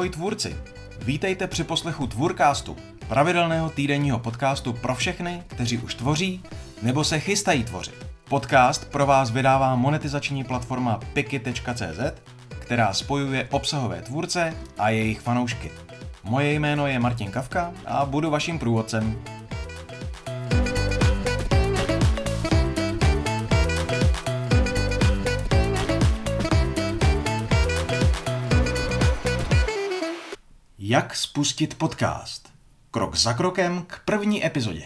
Ahoj tvůrci! Vítejte při poslechu Tvůrkástu, pravidelného týdenního podcastu pro všechny, kteří už tvoří nebo se chystají tvořit. Podcast pro vás vydává monetizační platforma piki.cz, která spojuje obsahové tvůrce a jejich fanoušky. Moje jméno je Martin Kavka a budu vaším průvodcem. Jak spustit podcast? Krok za krokem k první epizodě.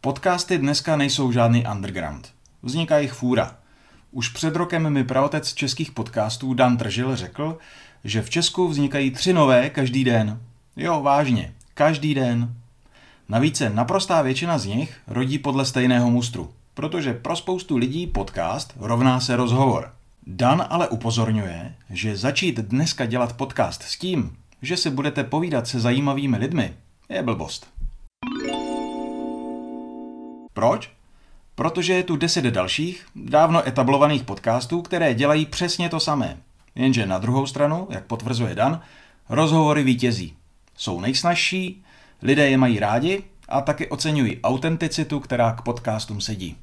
Podcasty dneska nejsou žádný underground. Vzniká jich fůra. Už před rokem mi praotec českých podcastů Dan Tržil řekl, že v Česku vznikají tři nové každý den. Jo, vážně, každý den. Navíc se naprostá většina z nich rodí podle stejného mustru, protože pro spoustu lidí podcast rovná se rozhovor. Dan ale upozorňuje, že začít dneska dělat podcast s tím, že si budete povídat se zajímavými lidmi, je blbost. Proč? Protože je tu deset dalších, dávno etablovaných podcastů, které dělají přesně to samé. Jenže na druhou stranu, jak potvrzuje Dan, rozhovory vítězí. Jsou nejsnažší, lidé je mají rádi a taky oceňují autenticitu, která k podcastům sedí.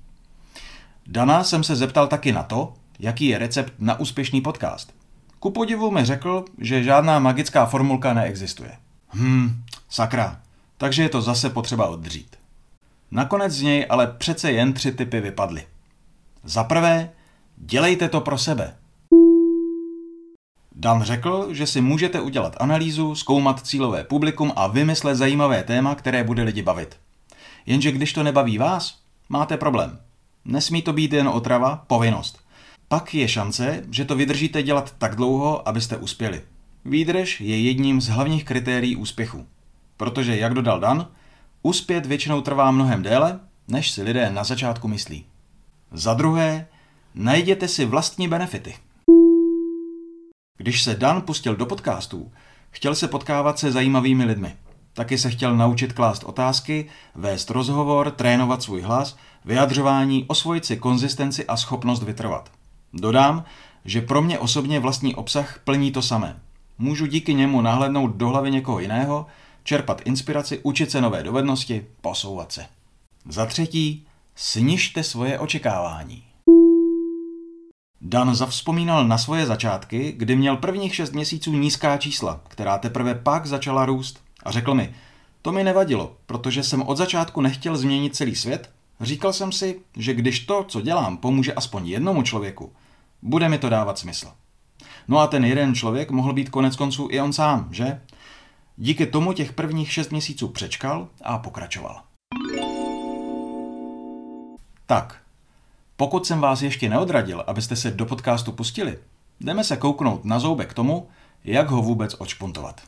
Dana jsem se zeptal taky na to, jaký je recept na úspěšný podcast. Ku podivu mi řekl, že žádná magická formulka neexistuje. Hmm, sakra, takže je to zase potřeba oddřít. Nakonec z něj ale přece jen tři typy vypadly. Za prvé, dělejte to pro sebe. Dan řekl, že si můžete udělat analýzu, zkoumat cílové publikum a vymyslet zajímavé téma, které bude lidi bavit. Jenže když to nebaví vás, máte problém. Nesmí to být jen otrava, povinnost. Pak je šance, že to vydržíte dělat tak dlouho, abyste uspěli. Výdrž je jedním z hlavních kritérií úspěchu. Protože, jak dodal Dan, uspět většinou trvá mnohem déle, než si lidé na začátku myslí. Za druhé, najděte si vlastní benefity. Když se Dan pustil do podcastů, chtěl se potkávat se zajímavými lidmi. Taky se chtěl naučit klást otázky, vést rozhovor, trénovat svůj hlas, vyjadřování, osvojit si konzistenci a schopnost vytrvat. Dodám, že pro mě osobně vlastní obsah plní to samé. Můžu díky němu nahlédnout do hlavy někoho jiného, čerpat inspiraci, učit se nové dovednosti, posouvat se. Za třetí, snižte svoje očekávání. Dan zavzpomínal na svoje začátky, kdy měl prvních šest měsíců nízká čísla, která teprve pak začala růst. A řekl mi, to mi nevadilo, protože jsem od začátku nechtěl změnit celý svět. Říkal jsem si, že když to, co dělám, pomůže aspoň jednomu člověku, bude mi to dávat smysl. No a ten jeden člověk mohl být konec konců i on sám, že? Díky tomu těch prvních šest měsíců přečkal a pokračoval. Tak, pokud jsem vás ještě neodradil, abyste se do podcastu pustili, jdeme se kouknout na zoubek tomu, jak ho vůbec odšpuntovat.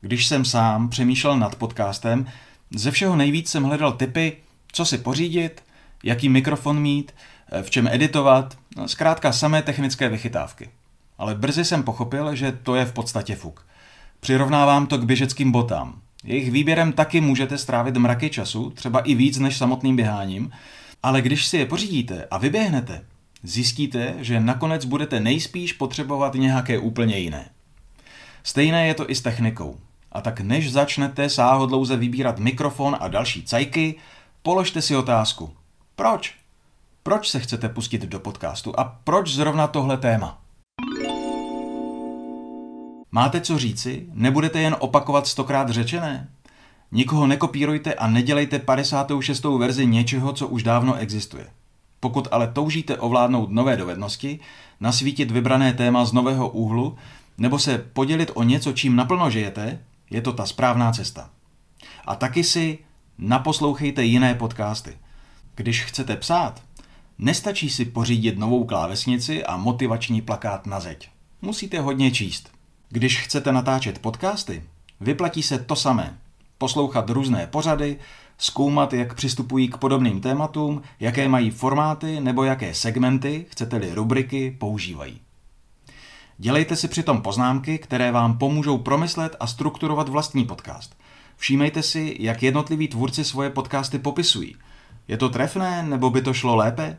Když jsem sám přemýšlel nad podcastem, ze všeho nejvíc jsem hledal typy, co si pořídit, jaký mikrofon mít, v čem editovat, no, zkrátka samé technické vychytávky. Ale brzy jsem pochopil, že to je v podstatě fuk. Přirovnávám to k běžeckým botám. Jejich výběrem taky můžete strávit mraky času, třeba i víc než samotným běháním, ale když si je pořídíte a vyběhnete, zjistíte, že nakonec budete nejspíš potřebovat nějaké úplně jiné. Stejné je to i s technikou. A tak než začnete sáhodlouze vybírat mikrofon a další cajky, položte si otázku. Proč? Proč se chcete pustit do podcastu a proč zrovna tohle téma? Máte co říci? Nebudete jen opakovat stokrát řečené? Nikoho nekopírujte a nedělejte 56. verzi něčeho, co už dávno existuje. Pokud ale toužíte ovládnout nové dovednosti, nasvítit vybrané téma z nového úhlu nebo se podělit o něco, čím naplno žijete, je to ta správná cesta. A taky si naposlouchejte jiné podcasty. Když chcete psát, nestačí si pořídit novou klávesnici a motivační plakát na zeď. Musíte hodně číst. Když chcete natáčet podcasty, vyplatí se to samé. Poslouchat různé pořady, zkoumat, jak přistupují k podobným tématům, jaké mají formáty nebo jaké segmenty, chcete-li rubriky, používají. Dělejte si přitom poznámky, které vám pomůžou promyslet a strukturovat vlastní podcast. Všímejte si, jak jednotliví tvůrci svoje podcasty popisují. Je to trefné, nebo by to šlo lépe?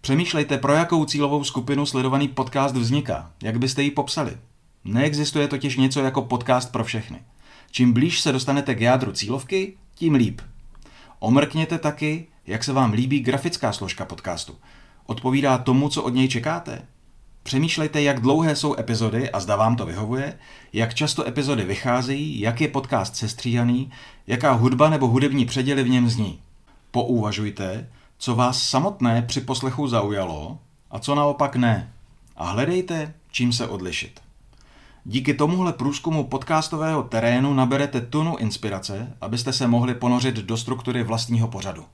Přemýšlejte, pro jakou cílovou skupinu sledovaný podcast vzniká, jak byste ji popsali. Neexistuje totiž něco jako podcast pro všechny. Čím blíž se dostanete k jádru cílovky, tím líp. Omrkněte taky, jak se vám líbí grafická složka podcastu. Odpovídá tomu, co od něj čekáte? Přemýšlejte, jak dlouhé jsou epizody a zda vám to vyhovuje, jak často epizody vycházejí, jak je podcast sestříhaný, jaká hudba nebo hudební předěly v něm zní. Pouvažujte, co vás samotné při poslechu zaujalo a co naopak ne. A hledejte, čím se odlišit. Díky tomuhle průzkumu podcastového terénu naberete tunu inspirace, abyste se mohli ponořit do struktury vlastního pořadu.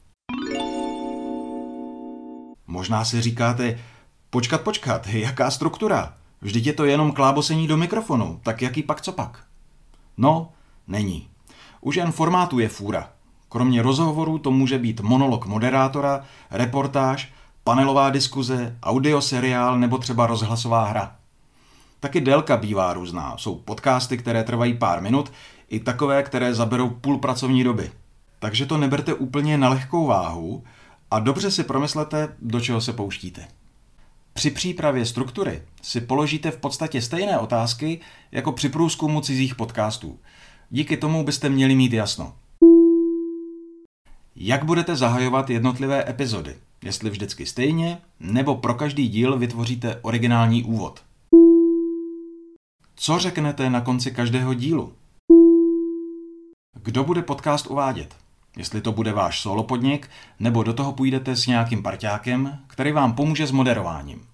Možná si říkáte, počkat, počkat, jaká struktura? Vždyť je to jenom klábosení do mikrofonu, tak jaký pak co pak? No, není. Už jen formátu je fůra. Kromě rozhovorů to může být monolog moderátora, reportáž, panelová diskuze, audioseriál nebo třeba rozhlasová hra. Taky délka bývá různá. Jsou podcasty, které trvají pár minut, i takové, které zaberou půl pracovní doby. Takže to neberte úplně na lehkou váhu a dobře si promyslete, do čeho se pouštíte. Při přípravě struktury si položíte v podstatě stejné otázky jako při průzkumu cizích podcastů. Díky tomu byste měli mít jasno. Jak budete zahajovat jednotlivé epizody? Jestli vždycky stejně, nebo pro každý díl vytvoříte originální úvod. Co řeknete na konci každého dílu? Kdo bude podcast uvádět? Jestli to bude váš solo podnik, nebo do toho půjdete s nějakým parťákem, který vám pomůže s moderováním.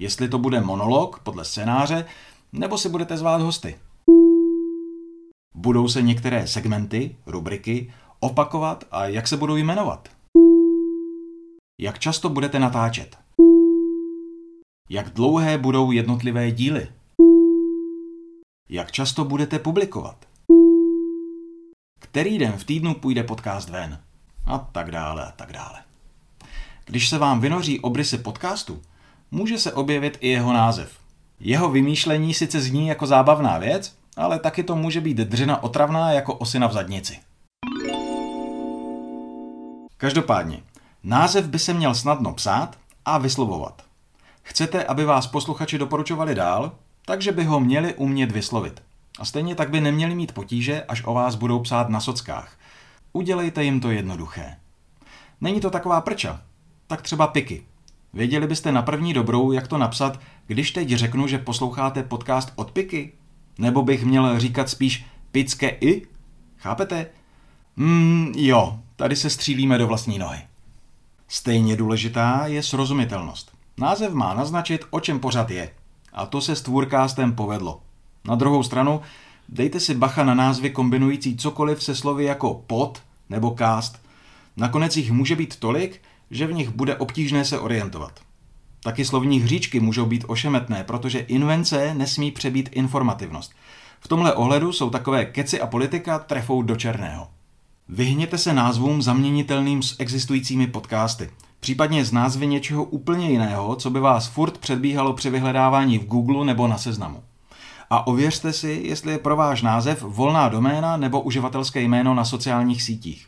Jestli to bude monolog podle scénáře, nebo si budete zvát hosty. Budou se některé segmenty, rubriky, opakovat a jak se budou jmenovat? Jak často budete natáčet? Jak dlouhé budou jednotlivé díly? Jak často budete publikovat? Který den v týdnu půjde podcast ven? A tak dále a tak dále. Když se vám vynoří obrysy podcastu, může se objevit i jeho název. Jeho vymýšlení sice zní jako zábavná věc, ale taky to může být dřina otravná jako osina v zadnici. Každopádně, název by se měl snadno psát a vyslovovat. Chcete, aby vás posluchači doporučovali dál, takže by ho měli umět vyslovit. A stejně tak by neměli mít potíže, až o vás budou psát na sockách. Udělejte jim to jednoduché. Není to taková prča, tak třeba piky. Věděli byste na první dobrou, jak to napsat, když teď řeknu, že posloucháte podcast od piky? Nebo bych měl říkat spíš pické i? Chápete? Hmm, jo, tady se střílíme do vlastní nohy. Stejně důležitá je srozumitelnost. Název má naznačit, o čem pořad je. A to se s tvůrkástem povedlo. Na druhou stranu, dejte si bacha na názvy kombinující cokoliv se slovy jako pod nebo cast. Nakonec jich může být tolik, že v nich bude obtížné se orientovat. Taky slovní hříčky můžou být ošemetné, protože invence nesmí přebít informativnost. V tomhle ohledu jsou takové keci a politika trefou do černého. Vyhněte se názvům zaměnitelným s existujícími podcasty, případně z názvy něčeho úplně jiného, co by vás furt předbíhalo při vyhledávání v Google nebo na seznamu. A ověřte si, jestli je pro váš název volná doména nebo uživatelské jméno na sociálních sítích.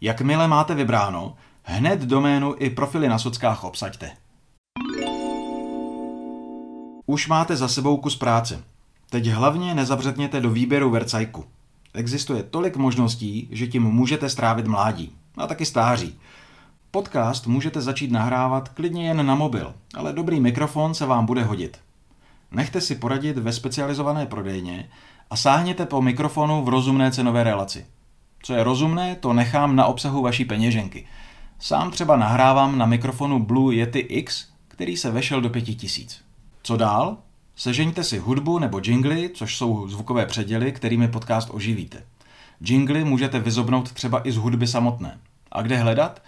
Jakmile máte vybráno, hned doménu i profily na sockách obsaďte. Už máte za sebou kus práce. Teď hlavně nezabředněte do výběru vercajku. Existuje tolik možností, že tím můžete strávit mládí a taky stáří. Podcast můžete začít nahrávat klidně jen na mobil, ale dobrý mikrofon se vám bude hodit. Nechte si poradit ve specializované prodejně a sáhněte po mikrofonu v rozumné cenové relaci. Co je rozumné, to nechám na obsahu vaší peněženky. Sám třeba nahrávám na mikrofonu Blue Yeti X, který se vešel do 5000. Co dál? Sežeňte si hudbu nebo jingly, což jsou zvukové předěly, kterými podcast oživíte. Jingly můžete vyzobnout třeba i z hudby samotné. A kde hledat?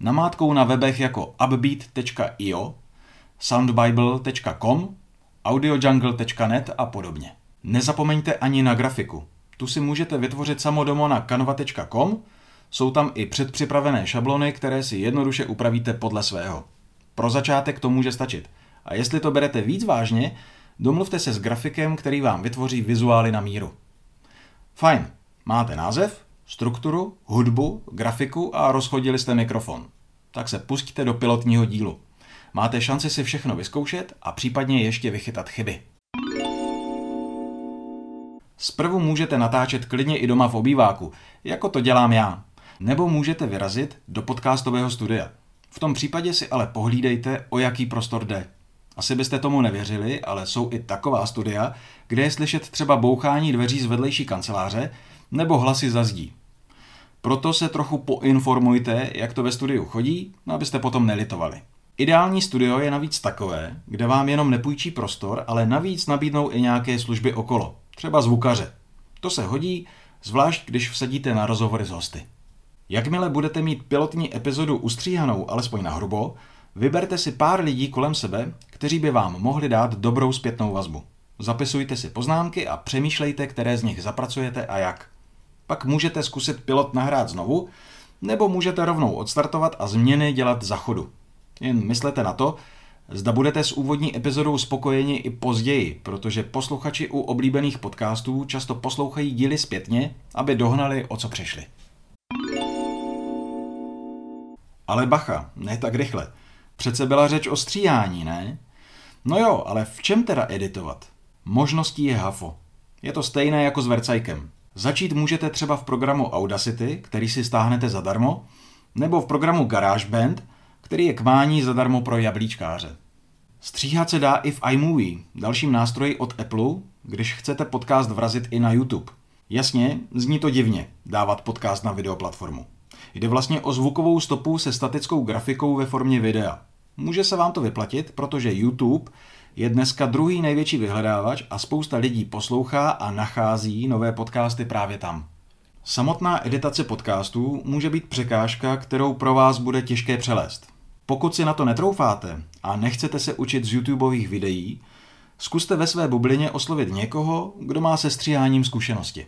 Namátkou na webech jako upbeat.io, soundbible.com, audiojungle.net a podobně. Nezapomeňte ani na grafiku. Tu si můžete vytvořit samodomo na canva.com, jsou tam i předpřipravené šablony, které si jednoduše upravíte podle svého. Pro začátek to může stačit. A jestli to berete víc vážně, Domluvte se s grafikem, který vám vytvoří vizuály na míru. Fajn, máte název, strukturu, hudbu, grafiku a rozchodili jste mikrofon. tak se pustíte do pilotního dílu. Máte šanci si všechno vyzkoušet a případně ještě vychytat chyby. Zprvu můžete natáčet klidně i doma v obýváku, jako to dělám já. Nebo můžete vyrazit do podcastového studia. V tom případě si ale pohlídejte, o jaký prostor jde. Asi byste tomu nevěřili, ale jsou i taková studia, kde je slyšet třeba bouchání dveří z vedlejší kanceláře nebo hlasy za zdí. Proto se trochu poinformujte, jak to ve studiu chodí, abyste potom nelitovali. Ideální studio je navíc takové, kde vám jenom nepůjčí prostor, ale navíc nabídnou i nějaké služby okolo, třeba zvukaře. To se hodí, zvlášť když vsadíte na rozhovory s hosty. Jakmile budete mít pilotní epizodu ustříhanou alespoň na hrubo, vyberte si pár lidí kolem sebe, kteří by vám mohli dát dobrou zpětnou vazbu. Zapisujte si poznámky a přemýšlejte, které z nich zapracujete a jak. Pak můžete zkusit pilot nahrát znovu, nebo můžete rovnou odstartovat a změny dělat za chodu. Jen myslete na to, zda budete s úvodní epizodou spokojeni i později, protože posluchači u oblíbených podcastů často poslouchají díly zpětně, aby dohnali, o co přišli. Ale bacha, ne tak rychle. Přece byla řeč o stříhání, ne? No jo, ale v čem teda editovat? Možností je hafo. Je to stejné jako s Vercajkem. Začít můžete třeba v programu Audacity, který si stáhnete zadarmo, nebo v programu GarageBand, který je k mání zadarmo pro jablíčkáře. Stříhat se dá i v iMovie, dalším nástroji od Apple, když chcete podcast vrazit i na YouTube. Jasně, zní to divně, dávat podcast na videoplatformu. Jde vlastně o zvukovou stopu se statickou grafikou ve formě videa. Může se vám to vyplatit, protože YouTube je dneska druhý největší vyhledávač a spousta lidí poslouchá a nachází nové podcasty právě tam. Samotná editace podcastů může být překážka, kterou pro vás bude těžké přelést. Pokud si na to netroufáte a nechcete se učit z YouTubeových videí, zkuste ve své bublině oslovit někoho, kdo má se stříháním zkušenosti.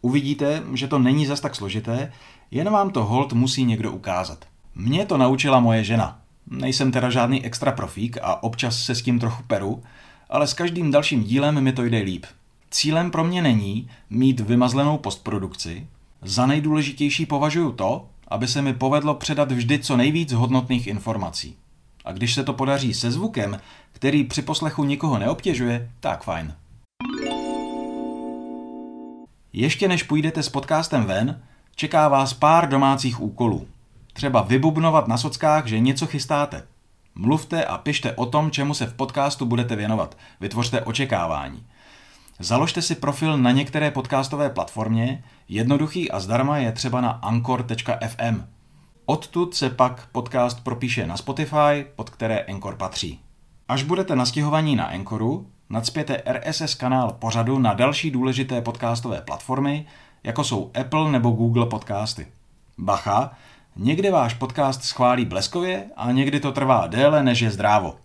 Uvidíte, že to není zas tak složité, jen vám to hold musí někdo ukázat. Mě to naučila moje žena. Nejsem teda žádný extra profík a občas se s tím trochu peru, ale s každým dalším dílem mi to jde líp. Cílem pro mě není mít vymazlenou postprodukci. Za nejdůležitější považuji to, aby se mi povedlo předat vždy co nejvíc hodnotných informací. A když se to podaří se zvukem, který při poslechu nikoho neobtěžuje, tak fajn. Ještě než půjdete s podcastem ven, čeká vás pár domácích úkolů. Třeba vybubnovat na sockách, že něco chystáte. Mluvte a pište o tom, čemu se v podcastu budete věnovat. Vytvořte očekávání. Založte si profil na některé podcastové platformě, jednoduchý a zdarma je třeba na anchor.fm. Odtud se pak podcast propíše na Spotify, pod které Anchor patří. Až budete nastěhovaní na Anchoru, nadspěte RSS kanál pořadu na další důležité podcastové platformy, jako jsou Apple nebo Google podcasty. Bacha, někdy váš podcast schválí bleskově a někdy to trvá déle než je zdrávo.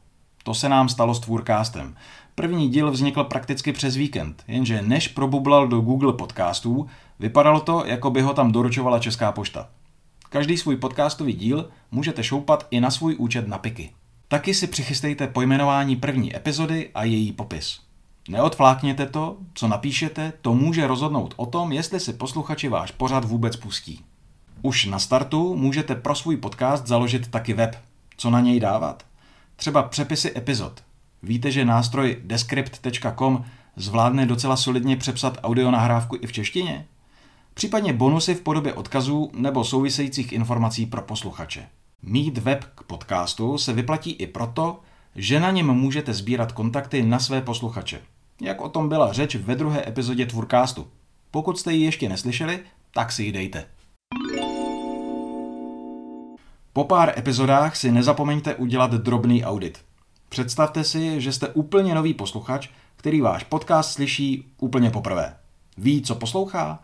To se nám stalo s Tvůrkástem. První díl vznikl prakticky přes víkend, jenže než probublal do Google podcastů, vypadalo to, jako by ho tam doručovala Česká pošta. Každý svůj podcastový díl můžete šoupat i na svůj účet na piky. Taky si přichystejte pojmenování první epizody a její popis. Neodflákněte to, co napíšete, to může rozhodnout o tom, jestli si posluchači váš pořad vůbec pustí. Už na startu můžete pro svůj podcast založit taky web. Co na něj dávat? Třeba přepisy epizod. Víte, že nástroj descript.com zvládne docela solidně přepsat audionahrávku i v češtině? Případně bonusy v podobě odkazů nebo souvisejících informací pro posluchače. Mít web k podcastu se vyplatí i proto, že na něm můžete sbírat kontakty na své posluchače. Jak o tom byla řeč ve druhé epizodě Tvůrkástu. Pokud jste ji ještě neslyšeli, tak si ji dejte. Po pár epizodách si nezapomeňte udělat drobný audit. Představte si, že jste úplně nový posluchač, který váš podcast slyší úplně poprvé. Ví, co poslouchá?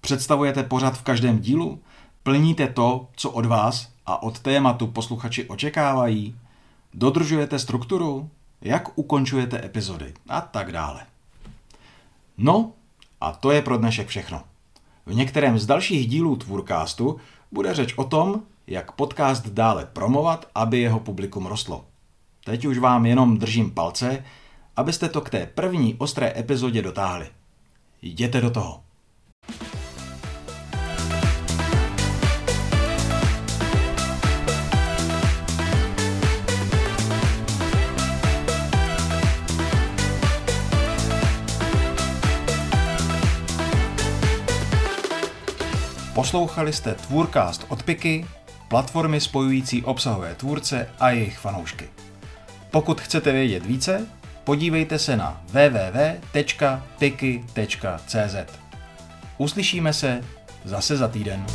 Představujete pořad v každém dílu? Plníte to, co od vás a od tématu posluchači očekávají? Dodržujete strukturu? Jak ukončujete epizody? A tak dále. No, a to je pro dnešek všechno. V některém z dalších dílů Tvůrkástu bude řeč o tom, jak podcast dále promovat, aby jeho publikum rostlo. Teď už vám jenom držím palce, abyste to k té první ostré epizodě dotáhli. Jděte do toho! Poslouchali jste Tvůrcast od Piky, platformy spojující obsahové tvůrce a jejich fanoušky. Pokud chcete vědět více, podívejte se na www.piky.cz. Uslyšíme se zase za týden.